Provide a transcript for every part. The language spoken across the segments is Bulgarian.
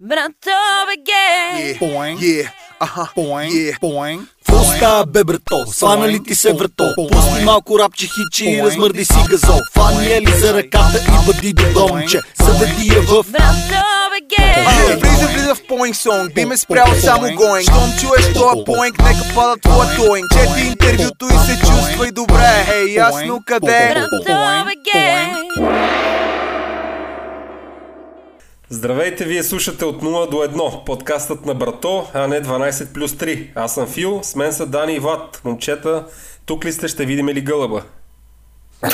Братове ге! Boing. Yeah, uh-huh. Boing. Yeah. Boing. Какво става, бе, брато? Свана ли ти се врато? Пусти малко рапче хичи и размърди си газол. Фани я ли за ръката и бъди до домче. Заведи я в... Влиза, влиза в поинг сонг, би ме спрял само гоинг Щом чуеш тоя поинг, нека пада твоя тоинг Чети интервюто и се чувствай добре Хей, ясно къде Братове ге! Здравейте, вие слушате от 0 до 1, подкастът на Брато, а не 12 плюс 3. Аз съм Фил, с мен са Дани и Влад. Момчета, тук ли сте, ще видим ли гълъба?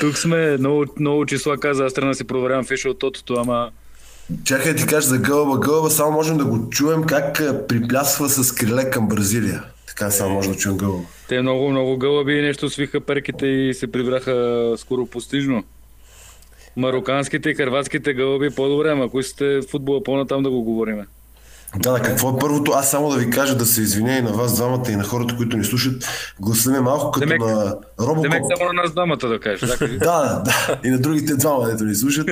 Тук сме, много, много числа каза, аз трябва да си проверявам фиша от тотото, ама Чакай да ти кажа за гълба. Гълба само можем да го чуем как а, приплясва с криле към Бразилия. Така само може да чуем гълба. те много, много гълъби нещо свиха перките и се прибраха скоро постижно. Мароканските и хърватските гълъби по-добре, ама ако искате футбола по-натам да го говориме. Да, да, какво е първото? Аз само да ви кажа да се извиня и на вас двамата и на хората, които ни слушат. Гласа ми е малко като Демек- на Робокоп. Демек само на нас двамата да кажеш. Да. Да, и на другите двама, дето ни слушат.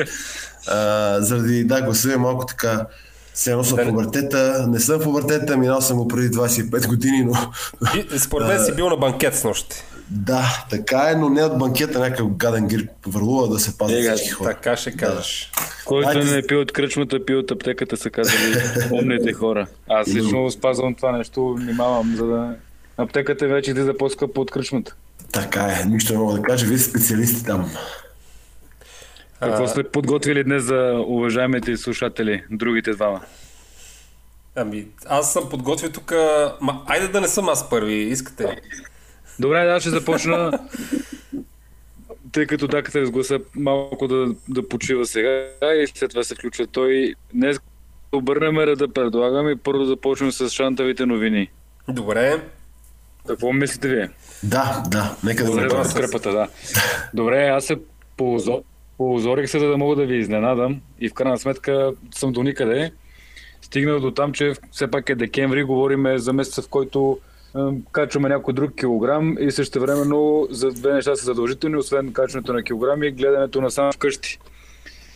А, заради, да, гласа ми е малко така, все едно съм в пубертета. Не съм в пубертета, минал съм го преди 25 години, но И, според мен си бил на банкет с нощи. Да, така е, но не от банкета някакъв гаден грип върлува да се пазят Ега, всички хора. Така ще кажеш. Който Айде. не е пил от кръчмата, пил от аптеката, са казали умните хора. Аз лично спазвам това нещо, внимавам, за да... Аптеката вече излиза по-скъпо от кръчмата. Така е, нищо не мога да кажа, вие сте специалисти там. Какво сте подготвили днес за уважаемите слушатели, другите двама? Ами, аз съм подготвил тук... Ма, айде да не съм аз първи, искате ли? Добре, да, ще започна. Тъй като даката разгласа малко да, да почива сега и след това се включва той. Днес обърнем реда, предлагам и първо започнем с шантавите новини. Добре. Какво мислите вие? Да, да, нека да го Добре, направим. в скрепата, да. Добре, аз се поозо- поозорих се, за да мога да ви изненадам и в крайна сметка съм до никъде. Стигнал до там, че все пак е декември, говориме за месеца, в който качваме някой друг килограм и също времено за две неща са задължителни, освен качването на килограми и гледането на сам вкъщи.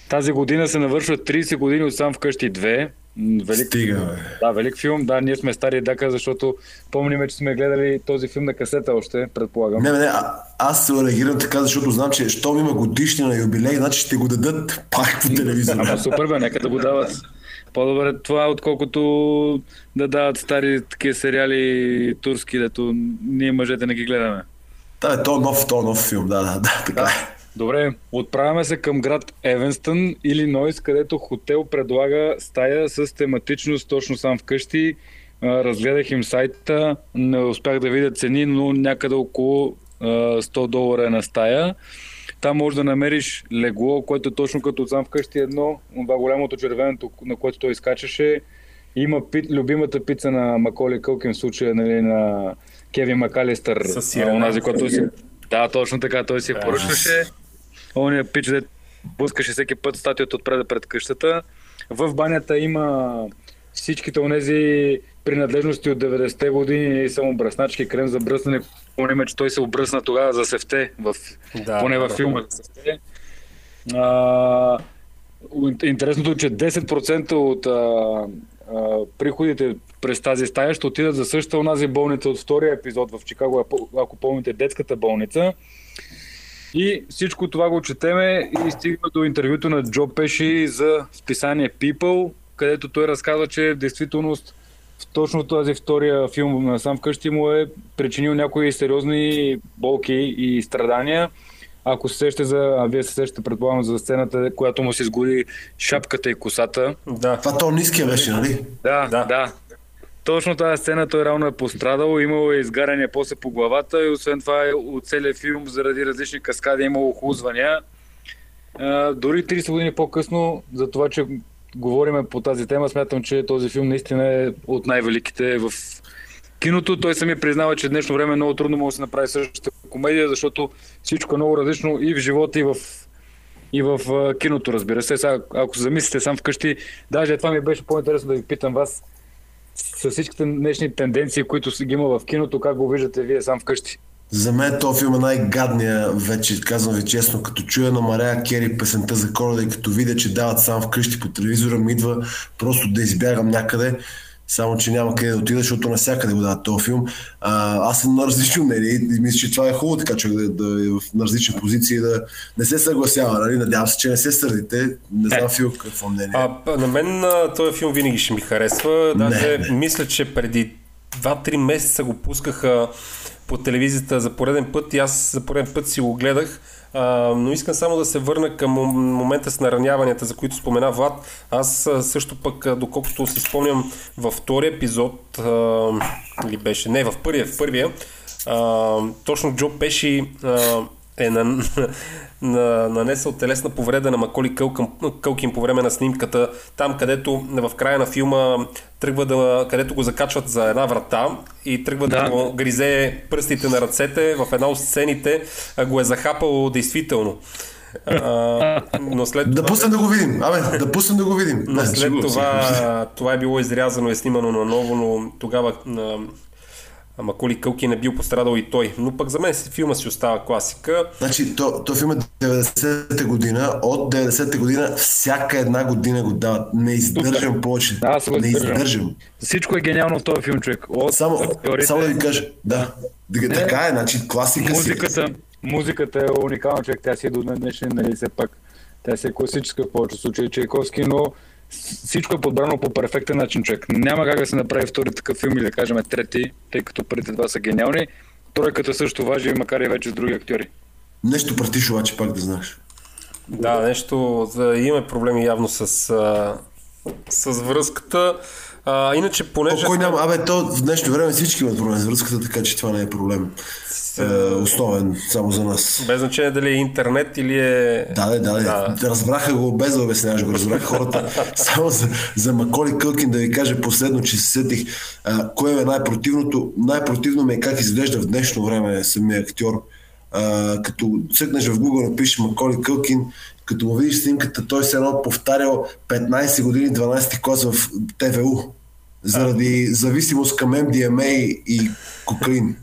Тази година се навършват 30 години от сам вкъщи 2. М, Велик, Стига, бе. да, велик филм. Да, ние сме стари дака, защото помним, че сме гледали този филм на касета още, предполагам. Не, не, а, аз се реагирам така, защото знам, че щом има годишни на юбилей, значи ще го дадат пак по телевизора. Ама супер бе, нека да го дават. По-добре това, отколкото да дават стари такива сериали турски, дето ние мъжете не ги гледаме. Да, бе, то е нов, то е нов филм, да, да, да, така е. Добре, отправяме се към град Евенстън, Илинойс, където хотел предлага стая с тематичност точно сам вкъщи. Разгледах им сайта, не успях да видя цени, но някъде около а, 100 долара е на стая. Там можеш да намериш легло, което е точно като от сам вкъщи едно, това голямото червеното, на което той изкачаше. Има пи, любимата пица на Маколи Кълкин, в случая нали, на Кевин Макалистър, Със сирена. онази, който си... Да, точно така, той си я поръчваше. Ония пич, де пускаше всеки път статията отпред пред къщата. В банята има всичките онези принадлежности от 90-те години, само бръсначки, крем за бръснане. Помним, че той се обръсна тогава за сефте, в, Да, поне да, във да. филма за сефте. А, интересното е, че 10% от а, а, приходите през тази стая ще отидат за същата онази болница от втория епизод в Чикаго, ако- помните, детската болница. И всичко това го четеме и стигна до интервюто на Джо Пеши за списание People, където той разказва, че в действителност точно този втория филм на сам вкъщи му е причинил някои сериозни болки и страдания. Ако се сещате за, а вие се сещате предполагам за сцената, която му се изгори шапката и косата. Да. Това то ниския беше, нали? Да, Да. да. Точно тази сцена той реално е пострадал, имало е изгаряне после по главата и освен това е от целия филм заради различни каскади е имало охлузвания. А, дори 30 години по-късно, за това, че говориме по тази тема, смятам, че този филм наистина е от най-великите в киното. Той сами признава, че в днешно време много трудно може да се направи същата комедия, защото всичко е много различно и в живота, и в и в киното, разбира се. Сега, ако замислите сам вкъщи, даже това ми беше по-интересно да ви питам вас, с всичките днешни тенденции, които ги има в киното, как го виждате вие сам вкъщи? За мен този филм е най-гадния вече, казвам ви честно, като чуя на Мария Кери песента за коледа и като видя, че дават сам вкъщи по телевизора, ми идва просто да избягам някъде, само че няма къде да отида, защото навсякъде го дават този филм. А, аз съм на различно мнение и мисля, че това е хубаво така човек да, да е в, на различни позиции да не се съгласява. Нали? Надявам се, че не се сърдите. Не знам Фил какво мнение. А, на мен този филм винаги ще ми харесва. Даже Не. мисля, че преди 2-3 месеца го пускаха по телевизията за пореден път и аз за пореден път си го гледах. А, но искам само да се върна към мом- момента с нараняванията, за които спомена Влад. Аз също пък, доколкото си спомням, във втория епизод, а, или беше, не, в първия, в първия, а, точно Джо Пеши а, е на, на, нанесъл телесна повреда на Маколи Кълкъм, Кълкин по време на снимката, там където в края на филма тръгва да, където го закачват за една врата и тръгва да, Да. го гризе пръстите на ръцете, в една от сцените а, го е захапало действително. А, но след Да пуснем да го видим. Абе, да пуснем да го видим. но след това, това е било изрязано и е снимано наново, но тогава на Маколи Кълкин е бил пострадал и той. Но пък за мен си- филма си остава класика. Значи, то, то филм е 90-та година. От 90-та година всяка една година го дават. Не издържам повече. Аз го не издържам. издържам. Всичко е гениално в този филм, човек. От Само, актьорите, само да ви кажа, да. Дига, така е, значи класика си. музиката, музиката е уникална, човек. Тя си е до днешен, нали, все пак. Тя си е класическа в повечето случаи, Чайковски, но всичко е подбрано по перфектен начин, човек. Няма как да се направи втори такъв филм или да кажем трети, тъй като първите два са гениални. Тройката също важи, макар и вече с други актьори. Нещо пратиш обаче пак да знаеш. Да, нещо, за, имаме проблеми явно с, с връзката. А, иначе, О, понеже... кой няма? Абе, то в днешно време всички имат проблем с връзката, така че това не е проблем. Е, основен само за нас. Без значение дали е интернет или е... Да, да, да, Да. Разбраха го без да обясняваш го. Разбраха хората. Само за, за Маколи Кълкин да ви кажа последно, че се сетих а, кое е най-противното. Най-противно ми е как изглежда в днешно време самия актьор. А, като цъкнеш в Google, напишеш Маколи Кълкин, като му видиш снимката, той се едно повтарял 15 години 12 клас в ТВУ. Заради зависимост към MDMA и кокаин.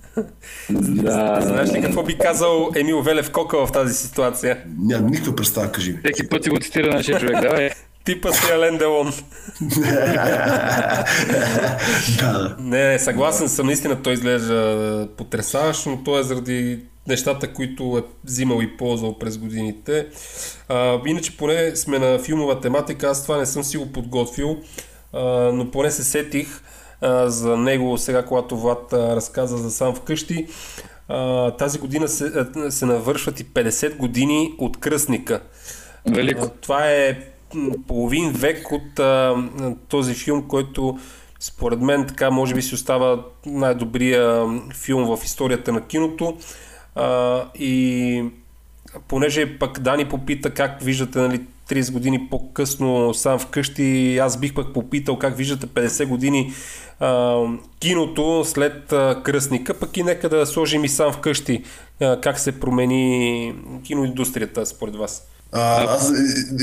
Да, Знаеш ли какво би казал Емил Велев Кока в тази ситуация? Нямам никаква представа, кажи ми. всеки път си го цитира нашия човек. Давай. Типа си Ален Делон. Да, Не, съгласен съм, наистина той изглежда потрясаващ, но то е заради нещата, които е взимал и ползвал през годините. А, иначе поне сме на филмова тематика, аз това не съм си го подготвил, а, но поне се сетих а, за него сега, когато Влад а, разказа за сам вкъщи. А, тази година се, а, се навършват и 50 години от кръстника. Велико. А, Това е половин век от а, този филм, който според мен така може би си остава най-добрия филм в историята на киното. А, и понеже пък Дани попита как виждате нали, 30 години по-късно сам вкъщи, аз бих пък попитал как виждате 50 години а, киното след а, кръстника, пък и нека да сложим и сам вкъщи а, как се промени киноиндустрията според вас. А, аз е,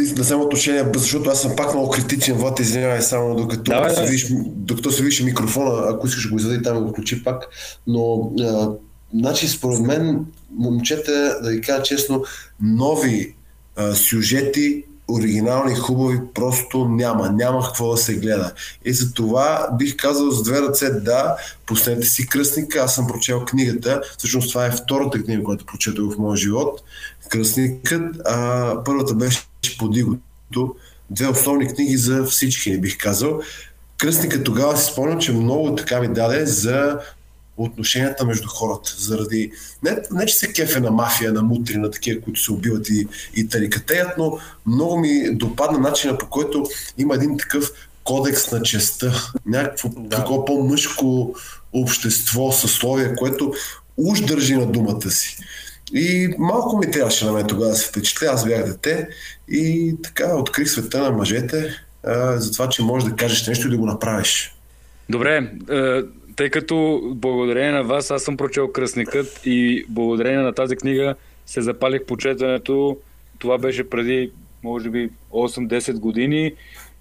е, да взема отношение, защото аз съм пак много критичен, Влад, извинявай, само докато, Давай, се, видиш, докато се видиш микрофона, ако искаш да го извади там, го включи пак. Но, а, значи, според мен, момчета, да ви кажа честно, нови а, сюжети, оригинални, хубави, просто няма. Няма какво да се гледа. И за това бих казал с две ръце да, пуснете си кръстника. Аз съм прочел книгата. Всъщност това е втората книга, която прочетох в моя живот. Кръстникът. А, първата беше Подигото. Две основни книги за всички, не бих казал. Кръстникът тогава си спомням, че много така ми даде за отношенията между хората. Заради... Не, не че се кефе на мафия, на мутри, на такива, които се убиват и, и тарикатеят, но много ми допадна начина по който има един такъв кодекс на честа. Някакво да. такова по-мъжко общество, съсловие, което уж държи на думата си. И малко ми трябваше на мен тогава да се впечатля. Аз бях дете и така открих света на мъжете а, за това, че можеш да кажеш нещо и да го направиш. Добре, е, тъй като благодарение на вас аз съм прочел Кръстникът и благодарение на тази книга се запалих по четенето. Това беше преди, може би, 8-10 години.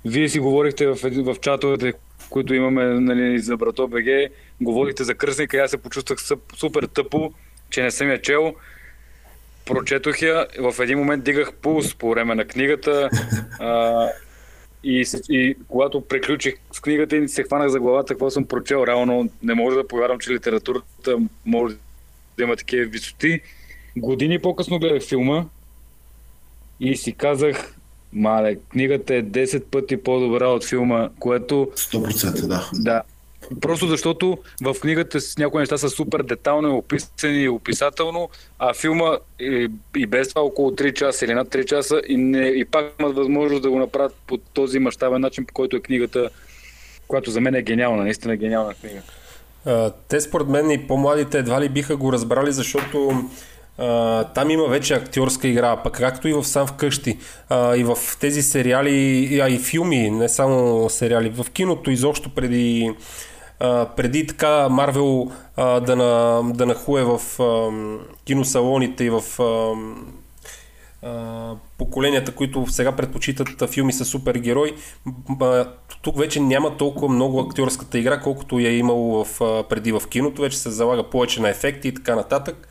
Вие си говорихте в, в чатовете, които имаме нали, за Брато БГ, говорихте за Кръстника и аз се почувствах супер тъпо, че не съм я чел. Прочетох я, в един момент дигах пулс по време на книгата а, и, и когато приключих с книгата и се хванах за главата, какво съм прочел. Реално не може да повярвам, че литературата може да има такива висоти. Години по-късно гледах филма и си казах, мале, книгата е 10 пъти по-добра от филма, което 100% да. да. Просто защото в книгата с някои неща са супер детално описани и описателно, а филма и, и без това около 3 часа или над 3 часа и, не, и пак имат възможност да го направят по този мащабен начин, по който е книгата, която за мен е гениална, наистина гениална книга. А, те според мен и по-младите едва ли биха го разбрали, защото а, там има вече актьорска игра, пък както и в сам вкъщи, а, и в тези сериали, а и филми, не само сериали, в киното изобщо преди, преди така Марвел да, на, да нахуе в а, киносалоните и в а, а, поколенията, които сега предпочитат филми с супергерой, а, тук вече няма толкова много актьорската игра, колкото я е имало в, а, преди в киното. Вече се залага повече на ефекти и така нататък.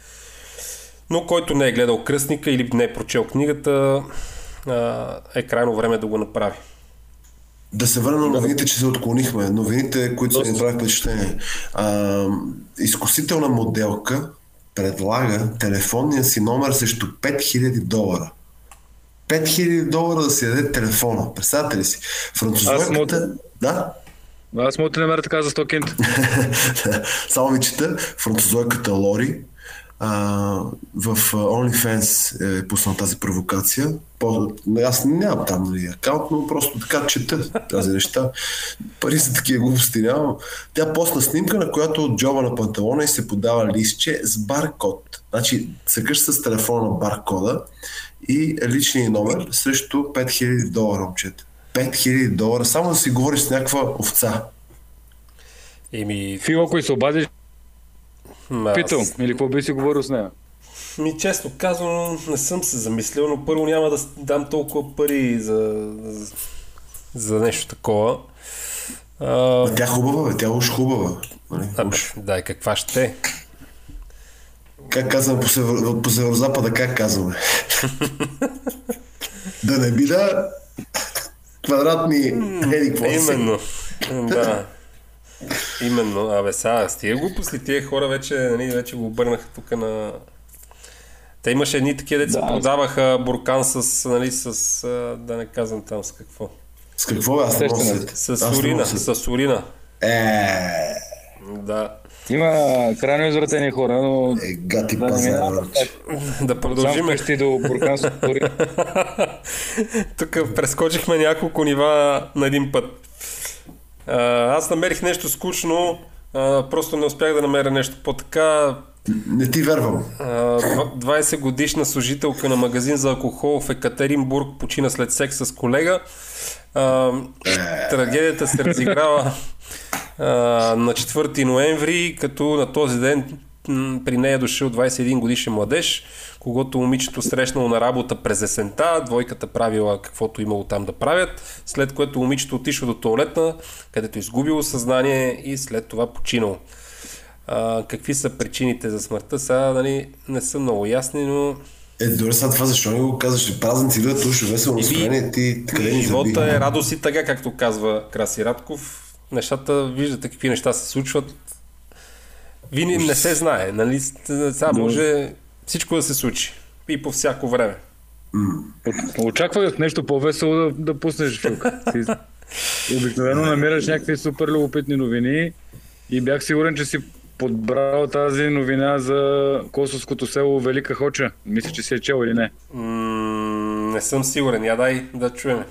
Но който не е гледал кръстника или не е прочел книгата, а, е крайно време да го направи. Да се върнем на новините, че се отклонихме. Новините, които са ни направи впечатление. А, изкусителна моделка предлага телефонния си номер срещу 5000 долара. 5000 долара да си даде телефона. Представете ли си? Французойката... Да? Аз мога да намеря така за 100 кинт. Само ви чета. Французойката Лори в OnlyFans е пуснал тази провокация. По, аз нямам там нали, акаунт, но просто така чета тази неща. Пари за такива глупости нямам. Тя посна снимка, на която от джоба на панталона и се подава листче с баркод. Значи, съкъш с телефона на баркода и личния номер срещу 5000 долара, момчета. 5000 долара, само да си говориш с някаква овца. Еми, Фил, ако се обадиш, аз- питал. Или какво би си говорил с нея? Ми честно казано, не съм се замислил, но първо няма да дам толкова пари за, за, за нещо такова. А, А тя хубава, бе, тя уж хубава. Нали? ами, дай, каква ще е? Как казваме по, север, по северо-запада, как казваме? да не би да квадратни еди. Именно. да. Именно. Абе, сега, с тия глупости, тия хора вече, нали, вече го обърнаха тук на... Те имаше едни такива деца, Да. продаваха буркан с, нали, с, да не казвам там с какво. С какво? Аз не С не урина, с урина. Е, Да. Има крайно извратени хора, но е, гати да пазар. Да сам продължим. вкъщи до буркан с. Тук прескочихме няколко нива на един път. Аз намерих нещо скучно, а, просто не успях да намеря нещо по-така. Не ти вярвам. А, два- 20 годишна служителка на магазин за алкохол в Екатеринбург почина след секс с колега. А, трагедията се разиграва а, на 4 ноември, като на този ден при нея е дошъл 21 годишен младеж, когато момичето срещнало на работа през есента, двойката правила каквото имало там да правят, след което момичето отишло до туалетна, където изгубило съзнание и след това починало. А, какви са причините за смъртта? Сега нали, не са много ясни, но Е, добре, сега това защо не го казваш? Празници идват, уж весело настроение, ти къде ни живота заби? е радост и тъга, както казва Краси Радков. Нещата, виждате какви неща се случват. Винаги не се знае, нали? Сега може всичко да се случи. И по всяко време. Очаквах нещо по-весело да, да пуснеш. Ти Обикновено намираш някакви супер любопитни новини и бях сигурен, че си подбрал тази новина за Косовското село Велика Хоча. Мисля, че си е чел или не. М- не съм сигурен. Я дай да чуем.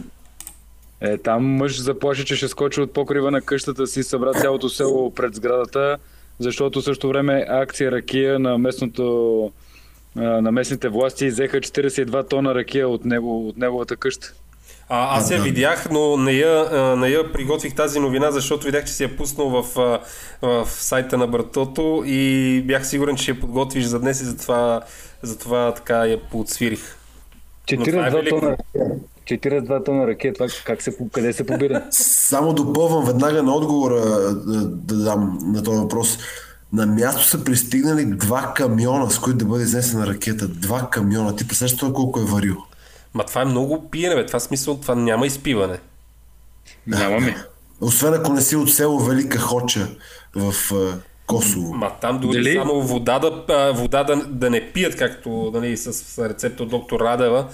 Е, там мъж заплаши, че ще скочи от покрива на къщата си, събра цялото село пред сградата, защото също време акция ракия на местното на местните власти взеха 42 тона ракия от, него, от неговата къща. А, аз я видях, но не я, не я приготвих тази новина, защото видях, че си я пуснал в, в сайта на Братото и бях сигурен, че я подготвиш за днес и затова, затова така я подсвирих. Но това е 42 велико. тона ракия. 42 тона ракия, това как се, къде се побира? Само допълвам веднага на отговора да, да дам на този въпрос. на място са пристигнали два камиона, с които да бъде изнесена ракета. Два камиона. Ти представяш това колко е варил? Ма това е много пиене, бе. Това смисъл, това няма изпиване. Нямаме. Освен ако не си от село Велика Хоча в Косово. Ма там дори Дали? само вода, да, вода да, да не пият, както нали, с, с рецепта от доктор Радева.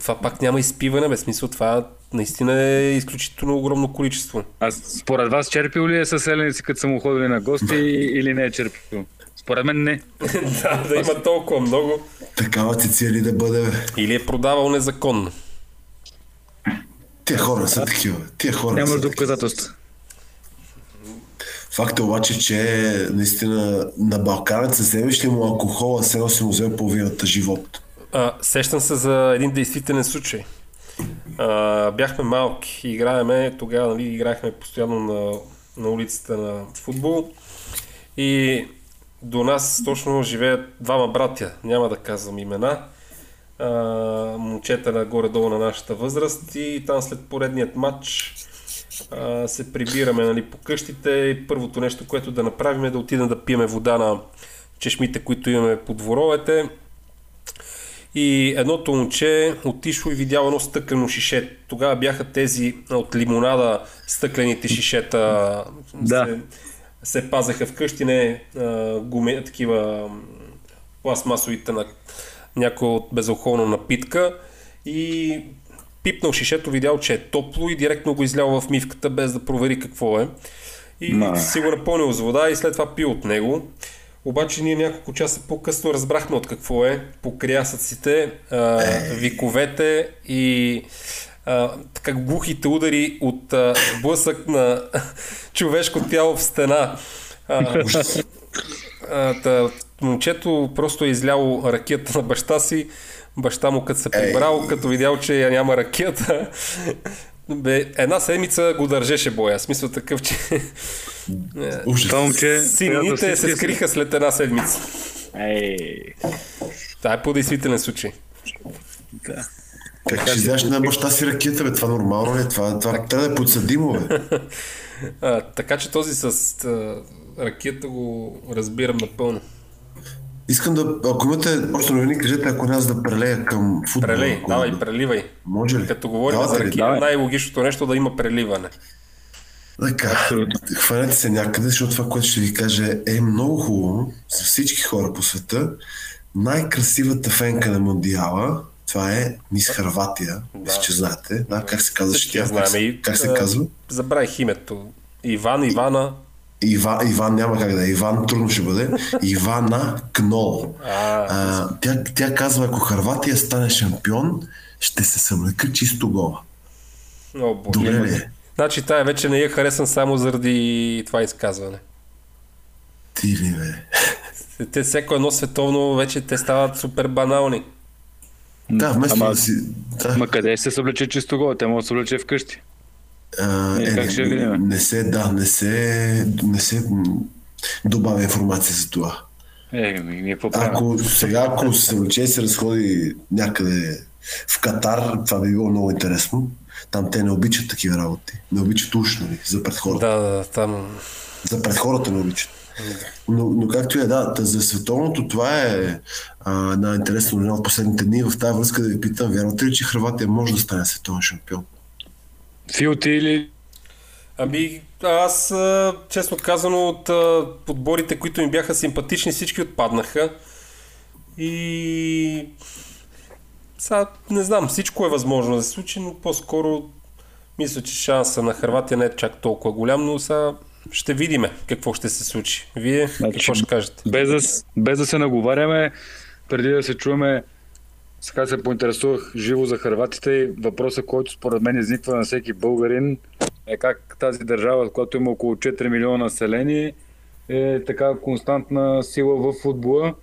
Това пак няма изпиване, бе. Смисъл, това наистина е изключително огромно количество. А според вас черпил ли е със селеници, като са му ходили на гости или не е черпил? Според мен не. да, да има толкова много. Такава ти цели да бъде. Или е продавал незаконно. Тия хора са такива. Тия хора Няма доказателства. Факт е обаче, че наистина на Балканец се вземеш ли му алкохола, се носи му взел половината живот. А, сещам се за един действителен случай. А, бяхме малки, играеме, тогава нали, играхме постоянно на, на улицата на футбол и до нас точно живеят двама братя, няма да казвам имена, а, момчета на горе-долу на нашата възраст и там след поредният матч а, се прибираме нали, по къщите и първото нещо, което да направим е да отидем да пиеме вода на чешмите, които имаме по дворовете. И едното момче отишло и видяло едно стъклено шише. Тогава бяха тези от лимонада стъклените шишета. Да. Се, се пазеха вкъщи, не а, гуме, такива пластмасовите на някоя от безалкохолна напитка. И пипнал шишето, видял, че е топло и директно го излял в мивката, без да провери какво е. И Ма. си го напълнил с вода и след това пил от него. Обаче ние няколко часа по-късно разбрахме от какво е. По крясъците, а, виковете и а, така глухите удари от а, блъсък на човешко тяло в стена. А, а, та, момчето просто е изляло ракията на баща си. Баща му като се прибрал, като видял, че я няма ракията, бе, една седмица го държеше боя. Смисъл такъв, че Ужас. Това момче... синините се скриха след една седмица. Ей, Това е по-действителен случай. да. Как ще вземеш на баща си ракета, бе? Това нормално ли е? Това, това трябва да е подсъдимо, бе. А, така че този с а, ракета го разбирам напълно. Искам да, ако имате още новини, кажете, ако не аз да прелея към футбола. Прелей, ако- давай, преливай. Може ли? Като говорим Давате за ракия, Давай. най-логичното нещо да има преливане. Така, хванете се някъде, защото това, което ще ви кажа е много хубаво за всички хора по света. Най-красивата фенка на Мондиала, това е Мис Харватия, мисля, че знаете. Да, как се казва Всички я тя? Как, се- как се казва? Забравих името. Иван, Ивана. Иван, Иван няма как да е. Иван трудно ще бъде. Ивана Кнол. А, А, тя, тя казва, ако Харватия стане шампион, ще се съмлека чисто гола. О, боже. Добре ли е? Значи тая вече не я харесвам само заради това изказване. Ти ли бе? Те всяко едно световно вече те стават супер банални. Да, вместо Ама- да си... Да. Ма къде се съблече чисто гол? Те могат да се съблече вкъщи. А, Е, как ще не, видим? не се, да, не се, не се добавя информация за това. Е, ми, какво? Ако сега, ако се влече и се разходи някъде в Катар, това би било много интересно. Там те не обичат такива работи. Не обичат уж, нали, за пред хората. Да, да, там. За пред хората не обичат. Но, но както и е, да, за световното това е а, една интересна новина от последните дни. В тази връзка да ви питам, вярвате ли, че Хрватия може да стане световен шампион? Фил, ти или... Ами, аз, честно казано, от подборите, които ми бяха симпатични, всички отпаднаха. И... Сега, не знам, всичко е възможно да се случи, но по-скоро мисля, че шанса на Харватия не е чак толкова голям, но сега ще видиме какво ще се случи. Вие Значи, какво ще кажете? Без да, без да се наговаряме, преди да се чуваме, сега се поинтересувах живо за харватите и въпросът, който според мен изниква на всеки българин е как тази държава, която има около 4 милиона население, е така константна сила в футбола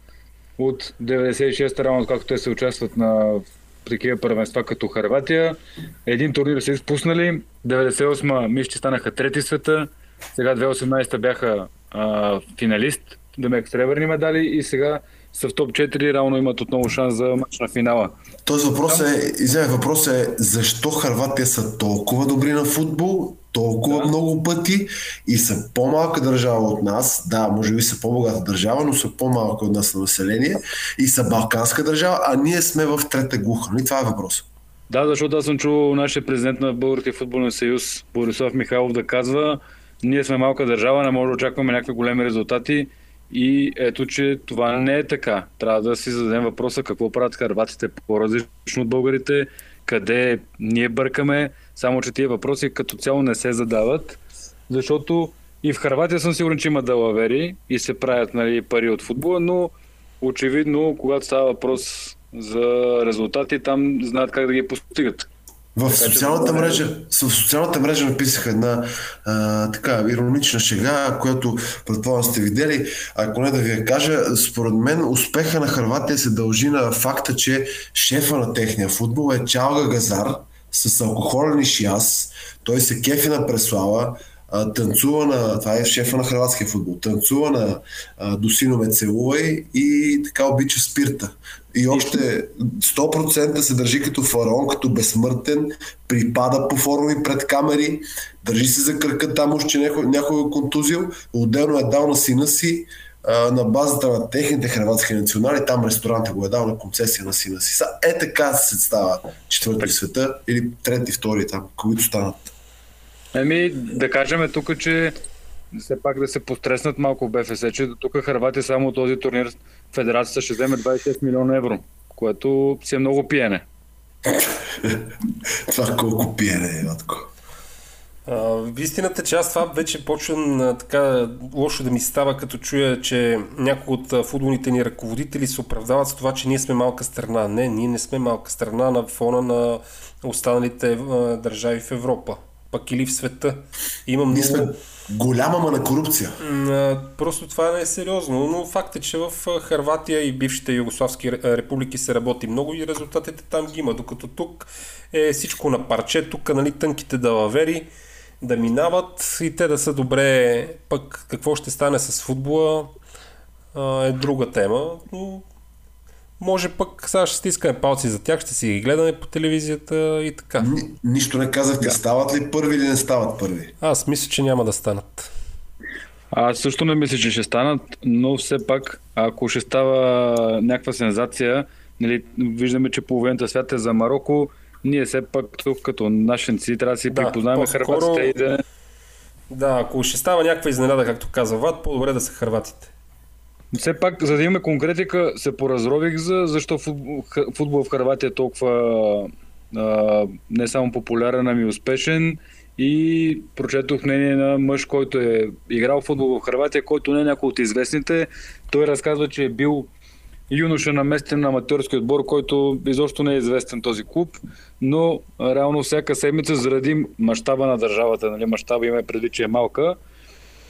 от 96-та раунд, както те се участват на такива първенства като Харватия. Един турнир са изпуснали, 98-ма мисля, че станаха трети света, сега 2018-та бяха а, финалист, демек сребърни медали и сега са в топ 4, равно имат отново шанс за матч на финала. Този въпрос е, извиня, въпрос е защо Харватия са толкова добри на футбол толкова да. много пъти и са по-малка държава от нас. Да, може би са по-богата държава, но са по-малка от нас на население и са балканска държава, а ние сме в трета глуха. И това е въпрос. Да, защото аз съм чул нашия президент на Българския футболен съюз Борисов Михайлов да казва ние сме малка държава, не може да очакваме някакви големи резултати и ето, че това не е така. Трябва да си зададем въпроса какво правят харватите по-различно от българите, къде ние бъркаме, само че тия въпроси като цяло не се задават, защото и в Харватия съм сигурен, че има далавери и се правят нали, пари от футбола, но очевидно, когато става въпрос за резултати, там знаят как да ги постигат. В социалната, мрежа, в социалната мрежа написаха една а, така иронична шега, която предполагам сте видели. Ако не да ви я кажа, според мен успеха на Харватия се дължи на факта, че шефа на техния футбол е Чалга Газар с алкохолен и шиас. Той се кефи на преслава, танцува на, това е шефа на хрватския футбол, танцува на Досино ме целувай и така обича спирта. И още 100% се държи като фараон, като безсмъртен, припада по форуми пред камери, държи се за кръка там, че някой, някой е контузил, отделно е дал на сина си на базата на техните хрватски национали, там ресторанта го е дал на концесия на сина си. Е така се става четвърти в света или трети, втори там, които станат. Еми, да кажем тук, че все пак да се постреснат малко в БФС, че тук Харватия само от този турнир федерацията ще вземе 26 милиона евро, което си е много пиене. това колко пиене е, Матко. истината, че аз това вече почвам така лошо да ми става, като чуя, че някои от футболните ни ръководители се оправдават с това, че ние сме малка страна. Не, ние не сме малка страна на фона на останалите държави в Европа пък или в света. Има много... Ние сме голяма ма на корупция. Просто това не е сериозно, но факт е, че в Харватия и бившите югославски републики се работи много и резултатите там ги има, докато тук е всичко на парче, тук нали, тънките далавери да минават и те да са добре, пък какво ще стане с футбола е друга тема, но може пък сега ще стискаме палци за тях, ще си ги гледаме по телевизията и така. Ни, нищо не казахте, да. стават ли първи или не стават първи? Аз мисля, че няма да станат. Аз също не мисля, че ще станат, но все пак, ако ще става някаква сензация, нали, виждаме, че половината свят е за Марокко, ние все пак тук като нашенци трябва да си да, припознаваме хърватите и да... Да, ако ще става някаква изненада, както казва Ват, по-добре да са хърватите. Все пак, за да имаме конкретика, се поразрових за защо футбол, в Харватия е толкова а, не само популярен, ами успешен и прочетох мнение на мъж, който е играл футбол в Харватия, който не е някой от известните. Той разказва, че е бил юноша наместен на аматьорски отбор, който изобщо не е известен този клуб, но реално всяка седмица заради мащаба на държавата, нали, мащаба има преди, че е малка,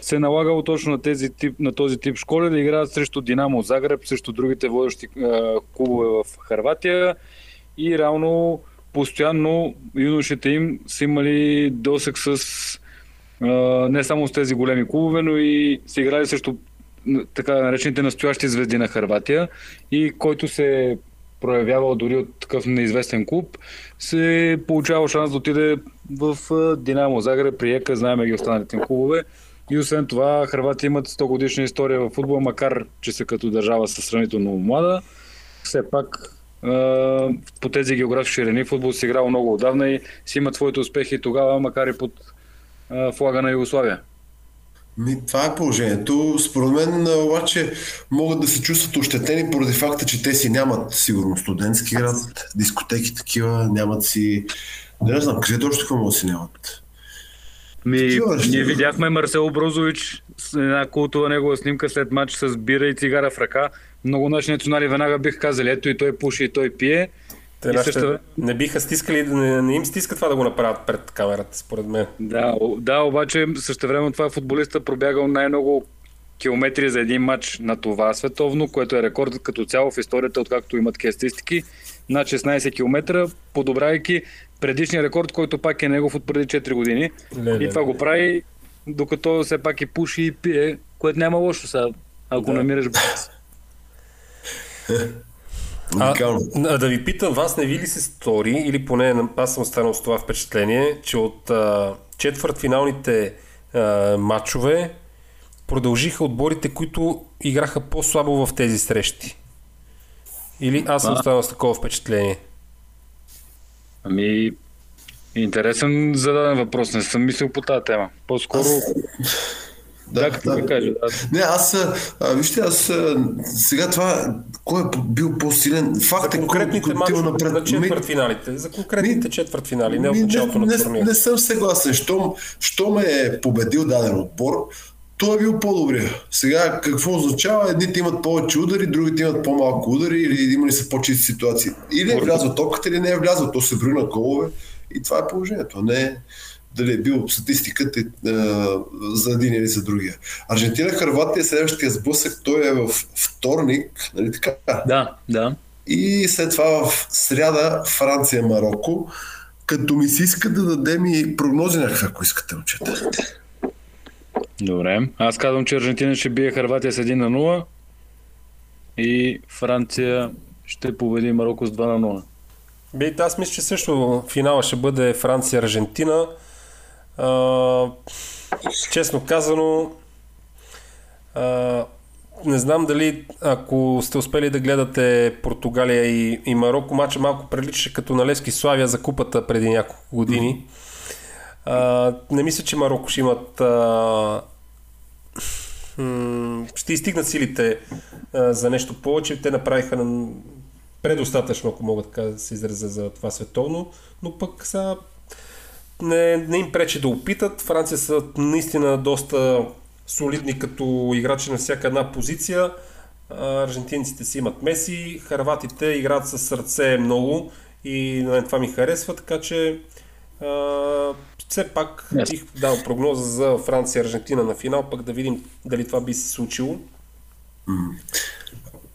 се е налагало точно на, тези тип, на този тип школи да играят срещу Динамо Загреб, срещу другите водещи е, клубове в Харватия и реално постоянно юношите им са имали досек с е, не само с тези големи клубове, но и са играли срещу така наречените настоящи звезди на Харватия и който се проявявал дори от такъв неизвестен клуб, се получава шанс да отиде в Динамо Загреб, Приека, знаеме ги останалите клубове и освен това, Хрватия имат 100 годишна история в футбол, макар че са като държава са сравнително млада. Все пак по тези географски ширини футбол си играл много отдавна и си имат своите успехи тогава, макар и под флага на Югославия. Ми, това е положението. Според мен обаче могат да се чувстват ощетени поради факта, че те си нямат сигурно студентски град, дискотеки такива, нямат си... Не знам, къде точно какво могат да си нямат. Ми, ние видяхме Марсел Брозович с една култова негова снимка след матч с бира и цигара в ръка. Много наши национали веднага бих казали, ето и той пуши и той пие. Те и също... не биха стискали, не, не им стиска това да го направят пред камерата, според мен. Да, да обаче също време това футболиста пробягал най-много километри за един матч на това световно, което е рекорд като цяло в историята, откакто имат статистики, над 16 км, подобрайки предишния рекорд, който пак е негов от преди 4 години. Не, не, и това не. го прави, докато все пак и пуши и пие, което няма лошо сега, ако да. намираш а, а, да ви питам, вас не ви ли се стори, или поне аз съм останал с това впечатление, че от а, четвъртфиналните а, матчове продължиха отборите, които играха по-слабо в тези срещи. Или аз съм А. останал с такова впечатление. Ами, интересен зададен въпрос. Не съм мислил по тази тема. По-скоро, Да, да, като да. кажа. Да. Не, аз, а, вижте, аз а, сега това, кой е бил по-силен? За Факт е, кой, конкретните матчове напред. на Ми- четвъртфиналите. За конкретните Ми- четвъртфинали, не от началото на не, турнира. не съм съгласен. Щом, щом е победил даден отбор, той е бил по-добрия. Сега какво означава? Едните имат повече удари, другите имат по-малко удари или има ли са по-чисти ситуации. Или е влязла топката, или не е влязла. То се брои на голове и това е положението. Не е дали е бил статистиката е, за един или за другия. Аржентина, Харватия, следващия сблъсък, той е в вторник, нали така? да, да. И след това в сряда Франция, Марокко. Като ми се иска да дадем и прогнози някакви, ако искате, момчета. Добре. Аз казвам, че Аржентина ще бие Харватия с 1 на 0 и Франция ще победи Марокко с 2 на 0. Би, аз мисля, че също финала ще бъде Франция-Аржентина. А, честно казано, а, не знам дали ако сте успели да гледате Португалия и, и Марокко, матча малко приличаше като на Левски Славия за купата преди няколко години. А, не мисля, че Марокко ще имат а, ще изстигнат силите за нещо повече. Те направиха на- предостатъчно, ако мога така да се изразя за това световно, но пък сега не, не им пречи да опитат. Франция са наистина доста солидни като играчи на всяка една позиция. Аржентинците си имат Меси, харватите играят с сърце много и на това ми харесва, така че все пак Ясно. бих дал прогноза за Франция и Аржентина на финал, пък да видим дали това би се случило.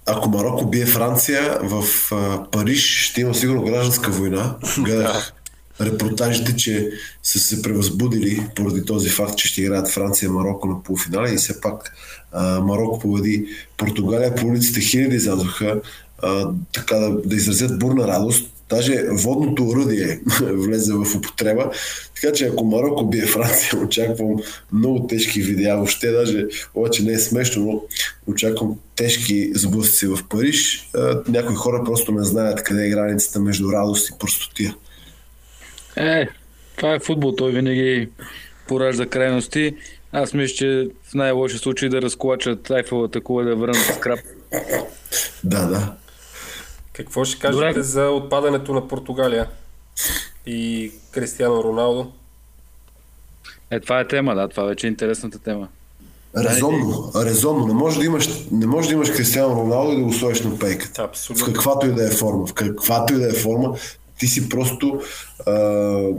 Ако Марокко бие Франция, в а, Париж ще има сигурно гражданска война. Гледах репортажите, че са се превъзбудили поради този факт, че ще играят Франция и Марокко на полуфинала и все пак а, Марокко победи Португалия по улиците хиляди излязоха така да, да изразят бурна радост. Даже водното оръдие влезе в употреба. Така че ако Марокко бие Франция, очаквам много тежки видеа. Въобще даже, обаче не е смешно, но очаквам тежки сблъсъци в Париж. Някои хора просто не знаят къде е границата между радост и простотия. Е, това е футбол, той винаги поражда крайности. Аз мисля, че в най-лоши случай да разклачат Айфелата кула да я върнат скрап. Да, да. Какво ще кажете Добре. за отпадането на Португалия и Кристиано Роналдо? Е, това е тема, да, това вече е интересната тема. Резонно, резонно. Не може да имаш, не може да имаш Кристиано Роналдо и да го сложиш на пейката. Абсолютно. В каквато и да е форма. В каквато и да е форма, ти си просто а,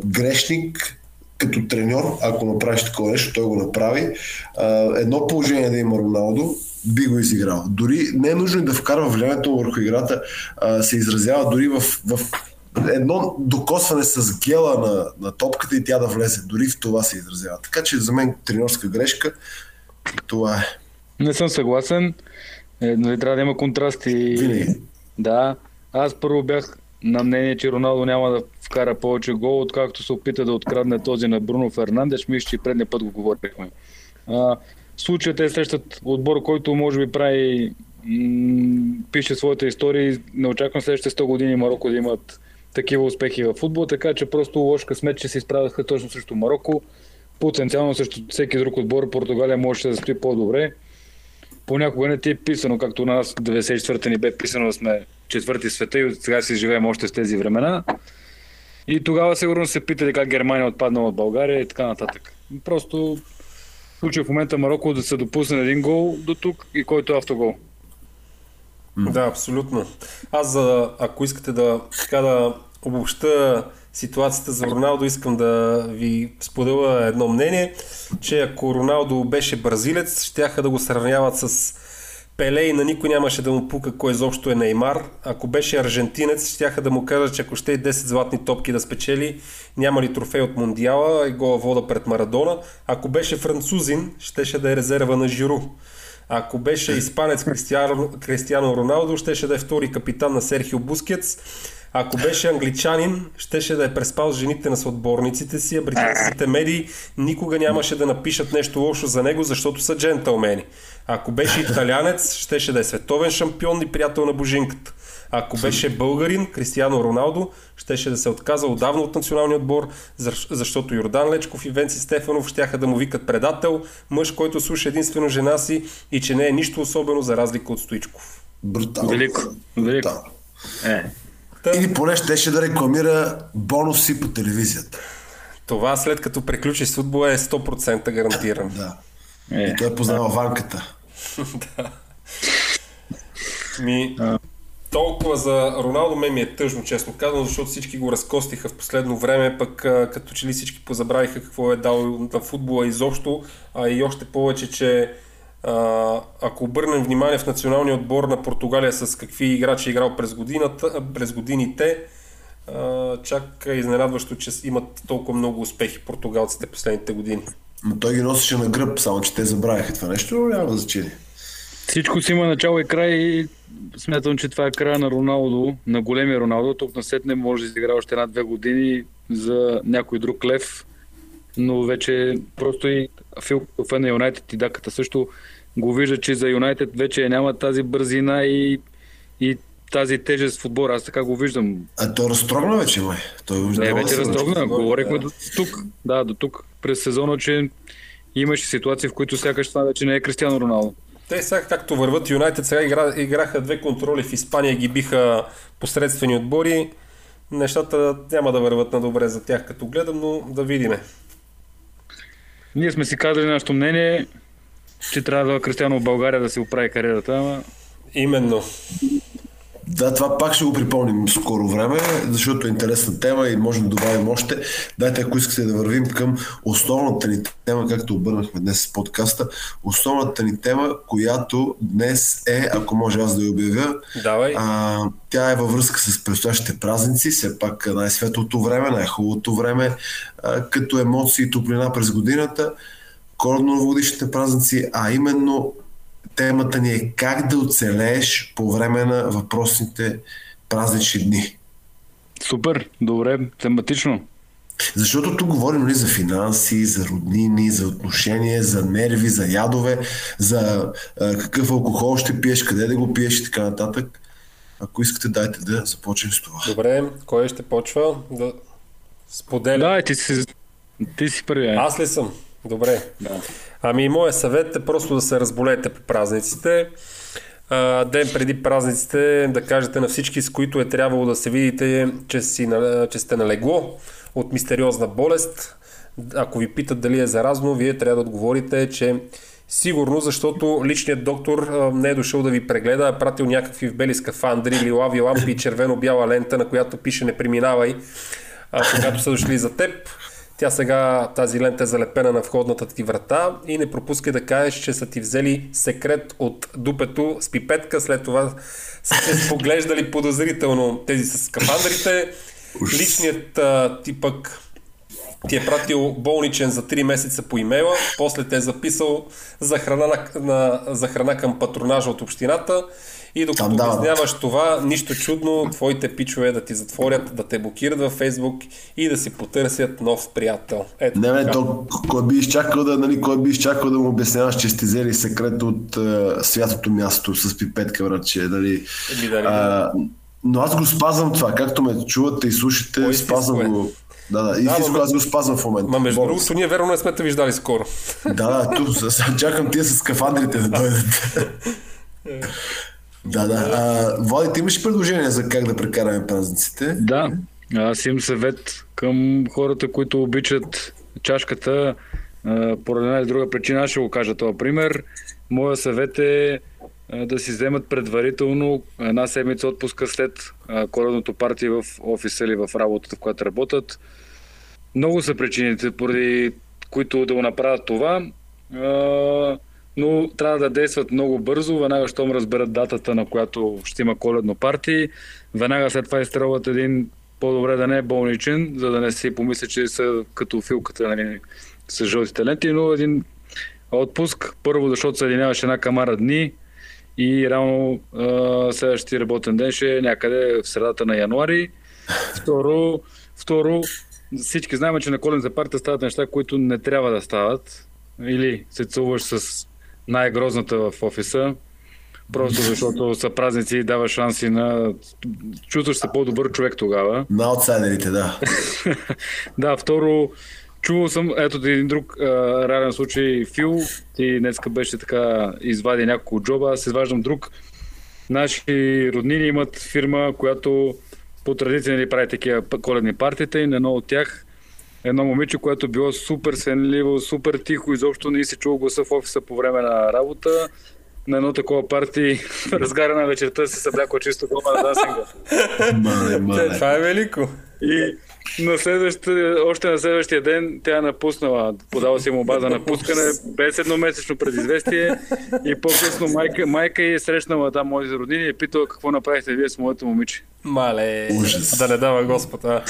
грешник като треньор, ако направиш такова нещо, той го направи. Едно положение да има Роналдо, би го изиграл. Дори не е нужно да вкарва влиянието върху играта, се изразява дори в, в едно докосване с гела на, на топката и тя да влезе. Дори в това се изразява. Така че за мен треньорска грешка това е. Не съм съгласен. Е, нали, трябва да има контрасти. Винаги. Да. Аз първо бях на мнение, че Роналдо няма да вкара повече гол, откакто се опита да открадне този на Бруно Фернандеш. Мисля, че и предния път го говорихме. А, в случая те срещат отбор, който може би прави пише своята история и не очаквам следващите 100 години Марокко да имат такива успехи в футбол, така че просто лош късмет, че се изправяха точно срещу Марокко. Потенциално срещу всеки друг отбор Португалия може да стои по-добре. Понякога не ти е писано, както на нас 94-та ни бе писано да сме четвърти света и от сега си живеем още в тези времена. И тогава сигурно се питали как Германия е отпаднала от България и така нататък. Просто случай в момента Марокко да се допусне един гол до тук и който е автогол. Да, абсолютно. Аз, ако искате да, така да обобща ситуацията за Роналдо, искам да ви споделя едно мнение, че ако Роналдо беше бразилец, щяха да го сравняват с Пеле и на никой нямаше да му пука кой изобщо е Неймар. Ако беше аржентинец, щяха да му кажат, че ако ще е 10 златни топки да спечели, няма ли трофей от Мондиала и гола вода пред Марадона. Ако беше французин, щеше да е резерва на Жиру. Ако беше испанец Кристиано, Кристиано Роналдо, щеше да е втори капитан на Серхио Бускетс. Ако беше англичанин, щеше да е преспал с жените на съотборниците си, а британските медии никога нямаше да напишат нещо лошо за него, защото са джентълмени. Ако беше италянец, щеше да е световен шампион и приятел на божинката. Ако беше българин, Кристиано Роналдо, щеше да се отказа отдавна от националния отбор, защ- защото Йордан Лечков и Венци Стефанов щяха да му викат предател, мъж, който слуша единствено жена си и че не е нищо особено за разлика от Стоичков. Брутално. Велико, велико. Е, Или поне щеше да рекламира бонуси по телевизията. Това след като приключи с футбола е 100% гарантиран. Да. е. И той познава ванката. Ми, толкова за Роналдо ме ми е тъжно, честно казано, защото всички го разкостиха в последно време, пък като че ли всички позабравиха какво е дал на футбола изобщо, а и още повече, че ако обърнем внимание в националния отбор на Португалия с какви играчи е играл през, годината, през годините, чак е изненадващо, че имат толкова много успехи португалците последните години. Но той ги носеше на гръб, само че те забравяха това нещо, но няма значение. Всичко си има начало и край и смятам, че това е края на Роналдо, на големия Роналдо. Тук на сет не може да изигра още една-две години за някой друг лев, но вече просто и Фил, фен на Юнайтед и Даката също го вижда, че за Юнайтед вече няма тази бързина и, и тази тежест в отбора. Аз така го виждам. А той разтрогна вече, май. Той Не, вече разтрогна. разтрогна. Говорихме Да. до тук. Да, до тук. През сезона, че имаше ситуации, в които сякаш това вече не е Кристиано Роналдо. Те сега както върват Юнайтед, сега игра, играха две контроли в Испания, ги биха посредствени отбори. Нещата няма да върват на добре за тях, като гледам, но да видиме. Ние сме си казали нашето мнение, че трябва Кристиано в България да си оправи кариерата, ама Именно. Да, това пак ще го припомним скоро време, защото е интересна тема и можем да добавим още. Дайте, ако искате да вървим към основната ни тема, както обърнахме днес с подкаста, основната ни тема, която днес е, ако може аз да я обявя, Давай. а, тя е във връзка с предстоящите празници, все пак най-светлото време, най-хубавото време, а, като емоции и топлина през годината, коледно-новогодишните празници, а именно темата ни е как да оцелееш по време на въпросните празнични дни. супер, добре, тематично. Защото тук говорим нали, за финанси, за роднини, за отношения, за нерви, за ядове, за а, какъв алкохол ще пиеш, къде да го пиеш и така нататък. Ако искате, дайте да започнем с това. Добре, кой ще почва да споделя? Да, ти си, ти си първи. Аз... Аз ли съм? Добре. Да. Ами, моят съвет е просто да се разболете по празниците. А, ден преди празниците да кажете на всички, с които е трябвало да се видите, че, си, че сте на легло от мистериозна болест. Ако ви питат дали е заразно, вие трябва да отговорите, че сигурно, защото личният доктор а, не е дошъл да ви прегледа, а е пратил някакви в бели скафандри или лави лампи и червено-бяла лента, на която пише не преминавай, а, когато са дошли за теб. Тя сега, тази лента е залепена на входната ти врата и не пропускай да кажеш, че са ти взели секрет от дупето с пипетка, след това са се споглеждали подозрително тези с скафандрите. Личният а, ти пък ти е пратил болничен за 3 месеца по имейла, после те е записал за храна, на, на, за храна към патронажа от общината и докато дават. обясняваш това, нищо чудно, твоите пичове да ти затворят, да те блокират във Фейсбук и да си потърсят нов приятел. Ето Не, така. то, кой би изчакал да, нали, кой би изчакал да му обясняваш, че сте взели секрет от а, святото място с пипетка, братче, нали? Еми, да, А, но аз го спазвам това, както ме чувате и слушате, Кой спазвам е? го. Да, да, истинско ма- аз го спазвам в момента. Ма между другото, ние верно не сме те виждали скоро. Да, да, тук чакам тия с скафандрите да дойдат. да, да. А, Влади, ти имаш предложение за как да прекараме празниците? Да, аз имам съвет към хората, които обичат чашката. Поради една или друга причина аз ще го кажа това пример. Моя съвет е да си вземат предварително една седмица отпуска след коледното парти в офиса или в работата, в която работят. Много са причините, поради които да го направят това, но трябва да действат много бързо, веднага щом разберат датата, на която ще има коледно парти, веднага след това изстрелват един по-добре да не е болничен, за да не си помисля, че са като филката нали, с жълтите ленти, но един отпуск, първо защото съединяваш една камара дни и реално следващия работен ден ще е някъде в средата на януари. Второ, второ, всички знаем, че на коледната партия стават неща, които не трябва да стават. Или се целуваш с най-грозната в офиса, просто защото са празници и дава шанси на... Чувстваш се по-добър човек тогава. На аутсайдерите, да. да, второ, чувал съм, ето един друг а, реален случай, Фил, ти днеска беше така, извади няколко джоба, аз изваждам друг. Наши роднини имат фирма, която по традиция нали, прави такива коледни партиите и на едно от тях едно момиче, което било супер сенливо, супер тихо, изобщо не си чул гласа в офиса по време на работа. На едно такова парти разгара на вечерта се събляко чисто дома на дансинга. Мале, мале. Това е велико. И на следващия, още на следващия ден тя е напуснала, подава си му база напускане, без едномесечно предизвестие и по-късно майка, майка е срещнала там моите роднини и е питала какво направихте вие с моето момиче. Мале, Ужас. да не дава Господ, а.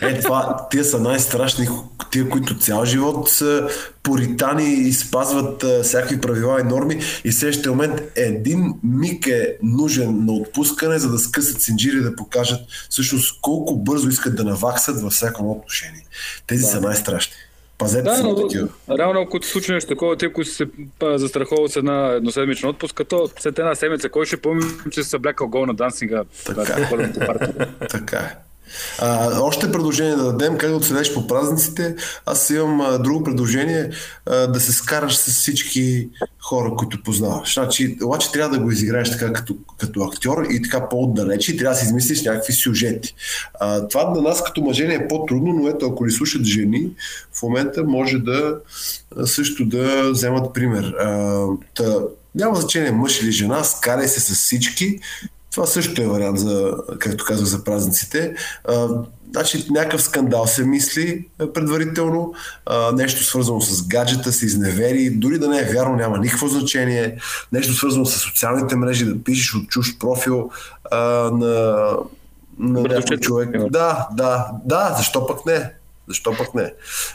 Е, това, тия са най-страшни, тия, които цял живот са поритани и спазват а, всякакви правила и норми и следващия момент един миг е нужен на отпускане, за да скъсат синджири да покажат всъщност колко бързо искат да наваксат във всяко отношение. Тези да. са най-страшни. Пазете Да, се но такива. реално ако ти случи нещо такова, те, които се а, застраховат с една едноседмична отпуска, то след една седмица, кой ще помни, че се съблякал гол на дансинга Така. коледната партия? Така е. А, още предложение да дадем, как да оцелеш по празниците. Аз имам а, друго предложение а, да се скараш с всички хора, които познаваш. Значи, обаче трябва да го изиграеш така като, като актьор и така по-отдалече и трябва да си измислиш някакви сюжети. А, това на нас като мъже е по-трудно, но ето ако ни слушат жени, в момента може да също да вземат пример. А, та, няма значение мъж или жена, скарай се с всички, това също е вариант за, както казах, за празниците. А, значи някакъв скандал се мисли а, предварително, а, нещо свързано с гаджета, с изневери, дори да не е вярно, няма никакво значение, нещо свързано с социалните мрежи, да пишеш от чужд профил а, на, на някой човек. Да, да, да, защо пък не? Защо пък не?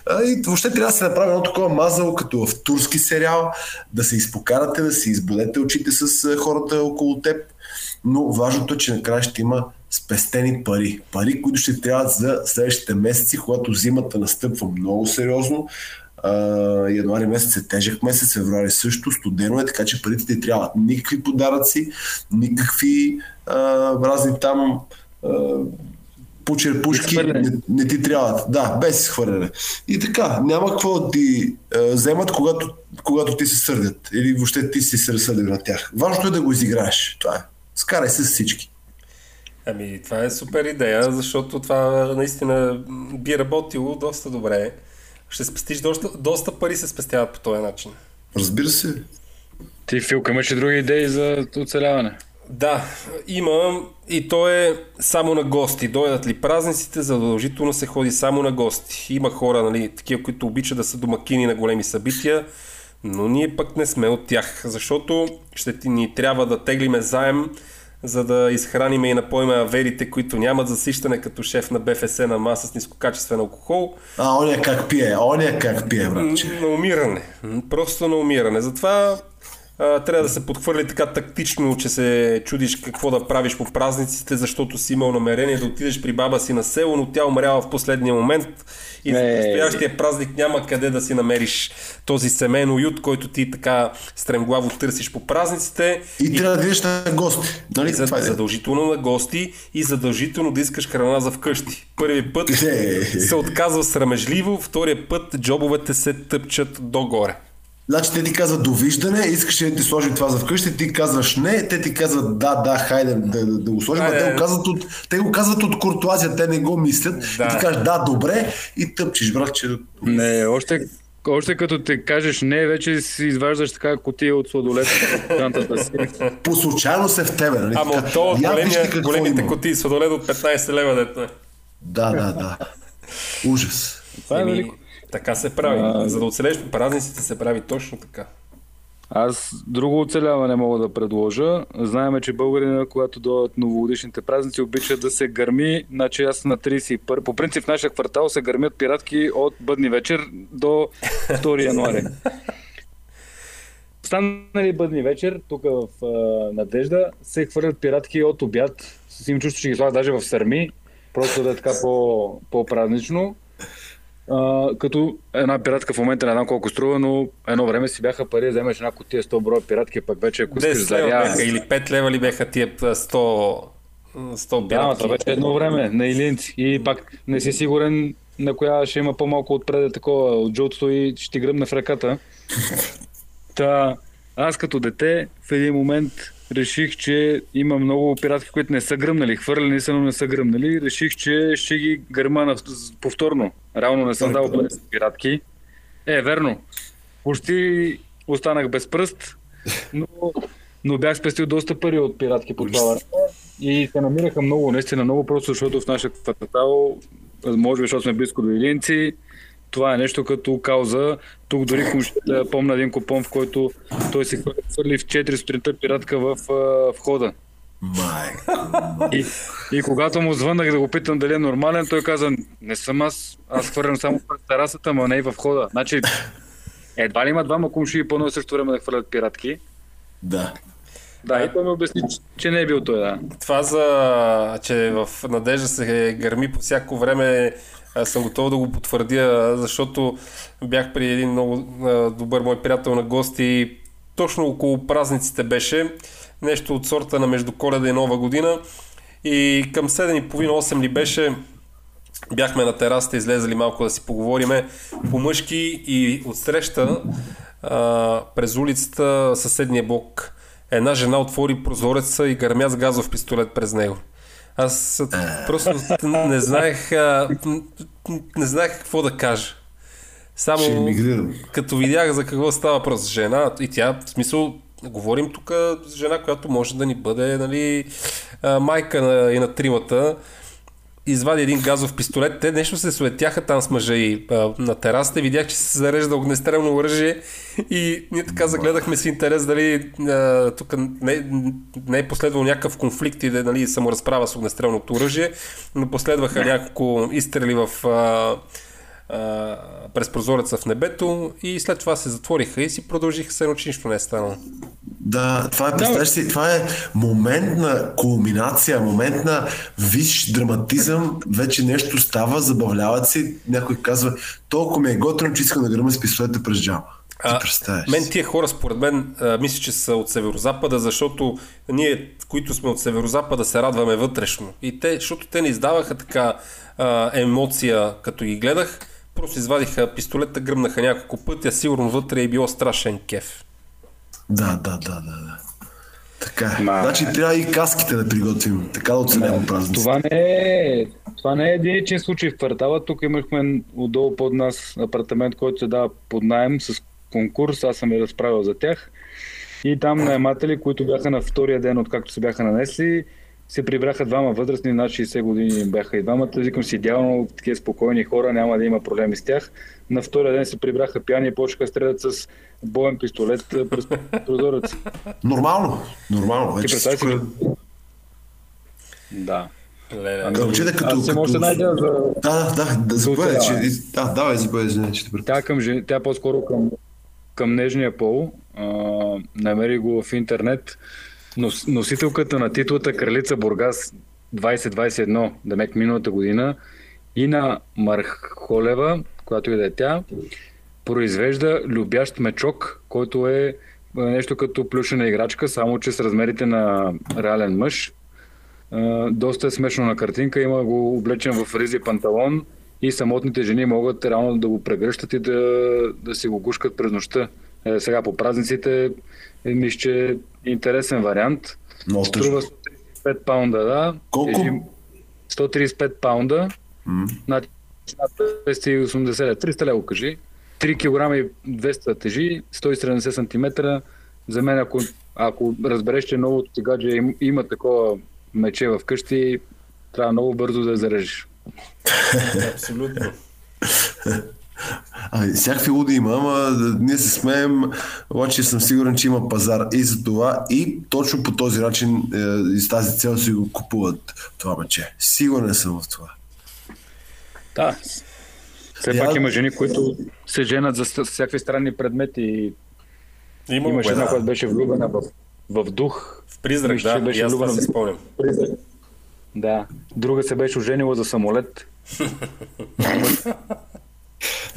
А, и въобще трябва да се направи едно такова мазало, като в турски сериал, да се изпокарате, да си избудете очите с хората около теб. Но важното е, че накрая ще има спестени пари. Пари, които ще трябват за следващите месеци, когато зимата настъпва много сериозно. А, януари месец е тежък месец, февруари също, студено е, така че парите ти трябват. Никакви подаръци, никакви а, разни там а, почерпушки не, не ти трябват. Да, без изхвърляне. И така, няма какво да ти а, вземат, когато, когато ти се сърдят. Или въобще ти си се разсърдил на тях. Важното е да го изиграеш. Това е. Скарай се с всички. Ами, това е супер идея, защото това наистина би работило доста добре. Ще спестиш доста, доста пари се спестяват по този начин. Разбира се. Ти, Филка, имаш ли други идеи за оцеляване? Да, има и то е само на гости. Дойдат ли празниците, задължително се ходи само на гости. Има хора, нали, такива, които обичат да са домакини на големи събития, но ние пък не сме от тях, защото ще ти ни трябва да теглиме заем, за да изхраниме и напоиме аверите, които нямат засищане като шеф на БФС на маса с нискокачествен алкохол. А, оня как пие, оня как пие, братче. На умиране. Просто на умиране. Затова а, трябва да се подхвърли така тактично, че се чудиш какво да правиш по празниците, защото си имал намерение да отидеш при баба си на село, но тя умрява в последния момент и за Е. предстоящия празник няма къде да си намериш този семейен уют, който ти така стремглаво търсиш по празниците. И трябва да видиш на гости. Нали? За, Това е. задължително на гости и задължително да искаш храна за вкъщи. Първи път се отказва срамежливо, втория път джобовете се тъпчат догоре. Значи те ти казват довиждане, искаш ли да ти сложим това за вкъщи, ти казваш не, те ти казват да, да, хайде да, да, да го сложим, а те го, казват от, те го казват от куртуазия, те не го мислят. Да. И ти кажеш да, добре и тъпчеш, брат, че Не, още, още като те кажеш не, вече си изваждаш така котия от сладолет в кантата си. по случайно се в тебе, нали? Ама от то я вижте големия, големите има. котии сладолед от 15 лева дето е. Да, да, да. Ужас. Това е велико. Така се прави. А, За да оцелеш по празниците се прави точно така. Аз друго оцеляване мога да предложа. Знаеме, че българина, когато дойдат новогодишните празници, обича да се гърми. Значи аз на 31. По принцип в нашия квартал се гърмят пиратки от бъдни вечер до 2 януари. Станали бъдни вечер, тук в а, Надежда, се хвърлят пиратки от обяд. С им чувство, че ги слагат даже в сърми. Просто да е така по, по-празнично. А, като една пиратка в момента не знам колко струва, но едно време си бяха пари, вземеш една котия 100 броя пиратки, пък вече ако искаш 10 лева заря... бяха или 5 лева ли бяха тия а, 100, 100 Да, ама това беше едно време на Илинци. И пак не си сигурен на коя ще има по-малко отпреде такова от жълтото и ще ти гръмне в ръката. Та, аз като дете в един момент реших, че има много пиратки, които не са гръмнали. Хвърлени са, но не са гръмнали. Реших, че ще ги гърма на, повторно. Реално не съм дал пари за пиратки. Е, верно. Почти останах без пръст, но, но бях спестил доста пари от пиратки по това. И се намираха много, наистина много, просто защото в нашия квартал, може би защото сме близко до Илинци, това е нещо като кауза. Тук дори комшията помня един купон, в който той се хвърли в 4 сутринта пиратка в а, входа. Май. И, и когато му звъннах да го питам дали е нормален, той каза, не съм аз, аз хвърлям само през терасата, но не и в входа. Значи, едва ли има двама кумши по едно също време да хвърлят пиратки. Да. Да, и той ми обясни, че- че не е бил той, да. Това за, че в Надежда се гърми по всяко време, аз съм готов да го потвърдя, защото бях при един много добър мой приятел на гости и точно около празниците беше. Нещо от сорта на между коледа и нова година. И към 7.30-8 ли беше бяхме на терасата, излезали малко да си поговориме по мъжки и отсреща а, през улицата съседния блок. Една жена отвори прозореца и гърмя с газов пистолет през него. Аз просто не знаех, не знаех какво да кажа. Само като видях за какво става въпрос. Жена, и тя, в смисъл, говорим тук за жена, която може да ни бъде нали, майка на, и на тримата. Извади един газов пистолет. Те нещо се суетяха там с мъжа и а, на терасата. Видях, че се зарежда огнестрелно оръжие и ние така загледахме с интерес дали а, тук не, не е последвал някакъв конфликт и да нали, саморазправа с огнестрелното оръжие, но последваха няколко изстрели в а, а, през прозореца в небето и след това се затвориха и си продължиха се че нищо не е станало. Да, това е, представяш си, това е момент на кулминация, момент на висш драматизъм, вече нещо става, забавляват се, някой казва, толкова ми е готино, че искам да гръма с пистолета през джама. А, мен тия хора, според мен, а, мисля, че са от северозапада, защото ние, които сме от северозапада, се радваме вътрешно. И те, защото те не издаваха така а, емоция, като ги гледах, просто извадиха пистолета, гръмнаха няколко пъти, а сигурно вътре е било страшен кеф. Да, да, да, да, да. Така е. Ма- Значи трябва и каските да приготвим, така да оценявам празниците. Това не е, това не е единичен случай в квартала. Тук имахме отдолу под нас апартамент, който се дава под найем с конкурс. Аз съм я разправил за тях. И там наематели, които бяха на втория ден, откакто се бяха нанесли, се прибраха двама възрастни, над 60 години бяха и двамата. Викам си, идеално такива спокойни хора, няма да има проблеми с тях. На втория ден се прибраха пияни и почнаха да стрелят с боен пистолет през прозореца. Нормално, нормално. Ти Вече представи си. всичко е- Да. Леле. Кълчета като... Аз имам още като... една идея за, Да, да, да, оцеляване. че- Да, давай, заповядай, извиня, че те. Тя, към, тя по-скоро към, към нежния пол. А, намери го в интернет. Нос, носителката на титлата Кралица Бургас 2021, демек миналата година, и на Мархолева, която и да е тя, произвежда любящ мечок, който е а, нещо като плюшена играчка, само че с размерите на реален мъж. А, доста е смешно на картинка, има го облечен в ризи панталон и самотните жени могат реално да го прегръщат и да, да си го гушкат през нощта. Е, сега по празниците е, мисля, че е интересен вариант. Много Струва тъжно. 135 паунда, да. Колко? Тежи 135 паунда. Значи над 280 лева. 300 лева кажи. 3 кг и 200 тежи, 170 см. За мен, ако, ако разбереш, че новото ти гадже им- има такова мече в къщи, трябва много бързо да я зарежеш. Абсолютно. Ами, всякакви луди има, ама ние се смеем, обаче съм сигурен, че има пазар и за това и точно по този начин е, и с тази цел си го купуват това мече. Сигурен съм в това. Да. Все Я- пак има жени, които се женат за всякакви странни предмети. Има Имаше го, една, да. която беше влюбена в, в дух. В призрак, да, беше и аз това влюбена в- спомням. Призрак. Да. Друга се беше оженила за самолет.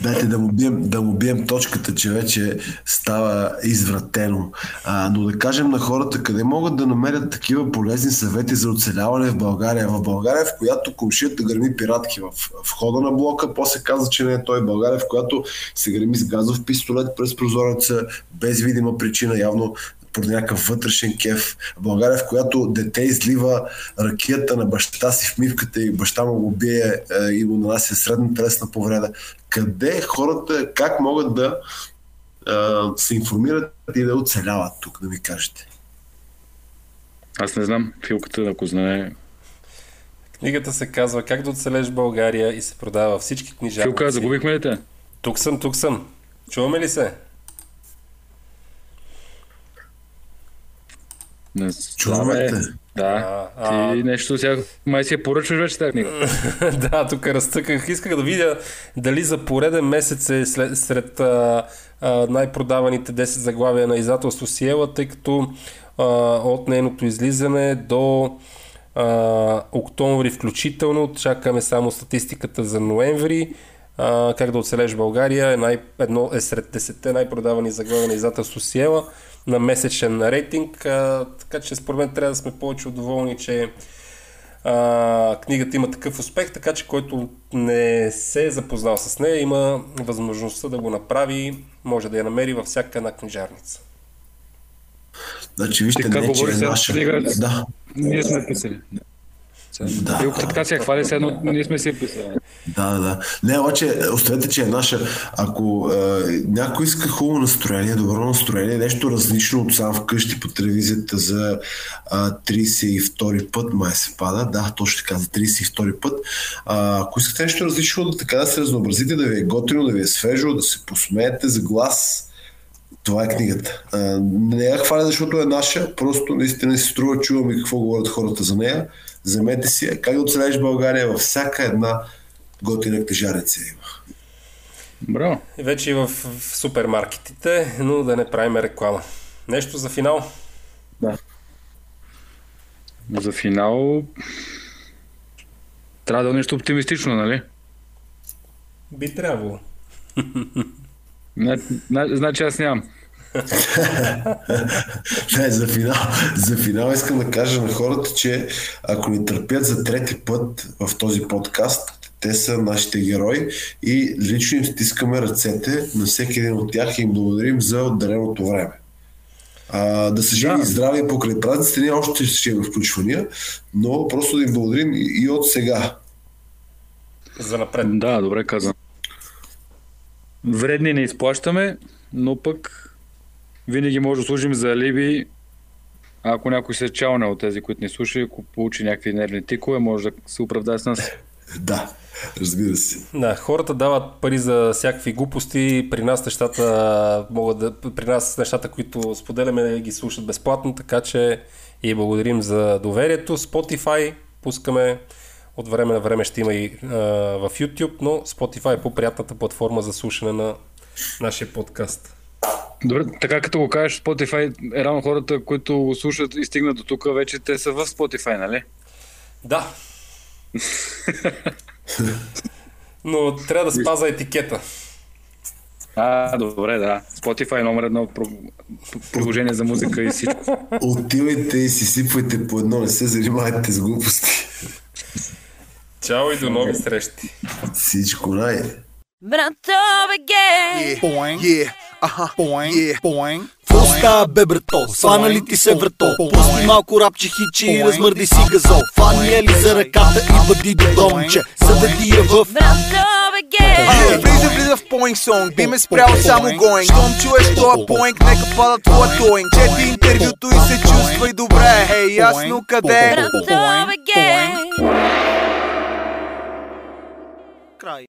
Дайте да му бием, да му бием точката, че вече става извратено. А, но да кажем на хората къде могат да намерят такива полезни съвети за оцеляване в България. В България, в която комшията гърми пиратки в, в хода на блока, после каза, че не е той. България, в която се греми с газов пистолет през прозореца, без видима причина, явно поради някакъв вътрешен кеф. В България, в която дете излива ракията на баща си в мивката и баща му го бие е, и му нанася средна телесна повреда. Къде хората, как могат да е, се информират и да оцеляват тук, да ми кажете? Аз не знам, филката, ако знае. Книгата се казва Как да оцелеш България и се продава във всички книжарници. Филка, загубихме ли те? Тук съм, тук съм. Чуваме ли се? Не Чуваме. Да. А, Ти нещо сега май си я поръчваш вече тази книга. да, тук разтъках. Исках да видя дали за пореден месец е след, сред а, а, най-продаваните 10 заглавия на издателство Сиела, тъй като а, от нейното излизане до а, октомври включително, чакаме само статистиката за ноември, а, как да оцелеш България е, най, едно, е сред 10 най-продавани заглавия на издателство Сиела на месечен рейтинг, а, така че според мен трябва да сме повече доволни, че а, книгата има такъв успех, така че който не се е запознал с нея, има възможността да го направи, може да я намери във всяка една книжарница. Значи, вижте, Ти не, че е наша. книга? Да, Ние сме писали. Да. Филката така си я хвали, се едно ние сме си писали. Да, да. Не, обаче, оставете, че е наша. Ако е, някой иска хубаво настроение, добро настроение, нещо различно от сам вкъщи по телевизията за а, 32 път, май се пада, да, точно така, за 32 път. А, ако искате нещо различно, да така да се разнообразите, да ви е готино, да ви е свежо, да се посмеете за глас, това е книгата. А, не я хваля, защото е наша, просто наистина си струва, чувам и какво говорят хората за нея. Вземете си. Как да оцелееш в България във всяка една готина книжареца има. Браво. И вече и в, в супермаркетите, но да не правим реклама. Нещо за финал? За финал трябва да е нещо оптимистично, нали? Би трябвало. Значи аз нямам. Не, за финал, за финал искам да кажа на хората, че ако ни търпят за трети път в този подкаст, те са нашите герои и лично им стискаме ръцете на всеки един от тях и им благодарим за отделеното време. А, да са живи Да. и здрави покрай празниците, ние още ще имаме включвания, но просто да им благодарим и, от сега. За напред. Да, добре каза. Вредни не изплащаме, но пък винаги може да служим за алиби. А ако някой се е чалне от тези, които ни слуша, ако получи някакви нервни тикове, може да се оправдае с нас. Да, разбира се. Да, хората дават пари за всякакви глупости. При нас нещата могат да. При нас нещата, които споделяме, ги слушат безплатно, така че и благодарим за доверието. Spotify пускаме от време на време ще има и а, в YouTube, но Spotify е по-приятната платформа за слушане на нашия подкаст. Добре, така като го кажеш, Spotify е рано хората, които го слушат и стигнат до тук, вече те са в Spotify, нали? Да. Но трябва да спаза етикета. А, добре, да. Spotify е номер едно про- приложение за музика и всичко. Отивайте и си сипвайте по едно, не се занимавайте с глупости. Чао и до нови срещи. Всичко най. Брато беге! Боинг! Аха! Боинг! Боинг! Какво става бе, брато? Свана ли ти се врато? Пусти малко рапче хичи и размърди си газо. Фани е ли за ръката и бъди до домче? Заведи я в... Е, влиза, влиза в поинг сонг, би ме спрял само гоинг. Щом чуеш това поинг, нека пада твоя тоинг. Чети интервюто и се чувствай добре. Ей, ясно къде? Край.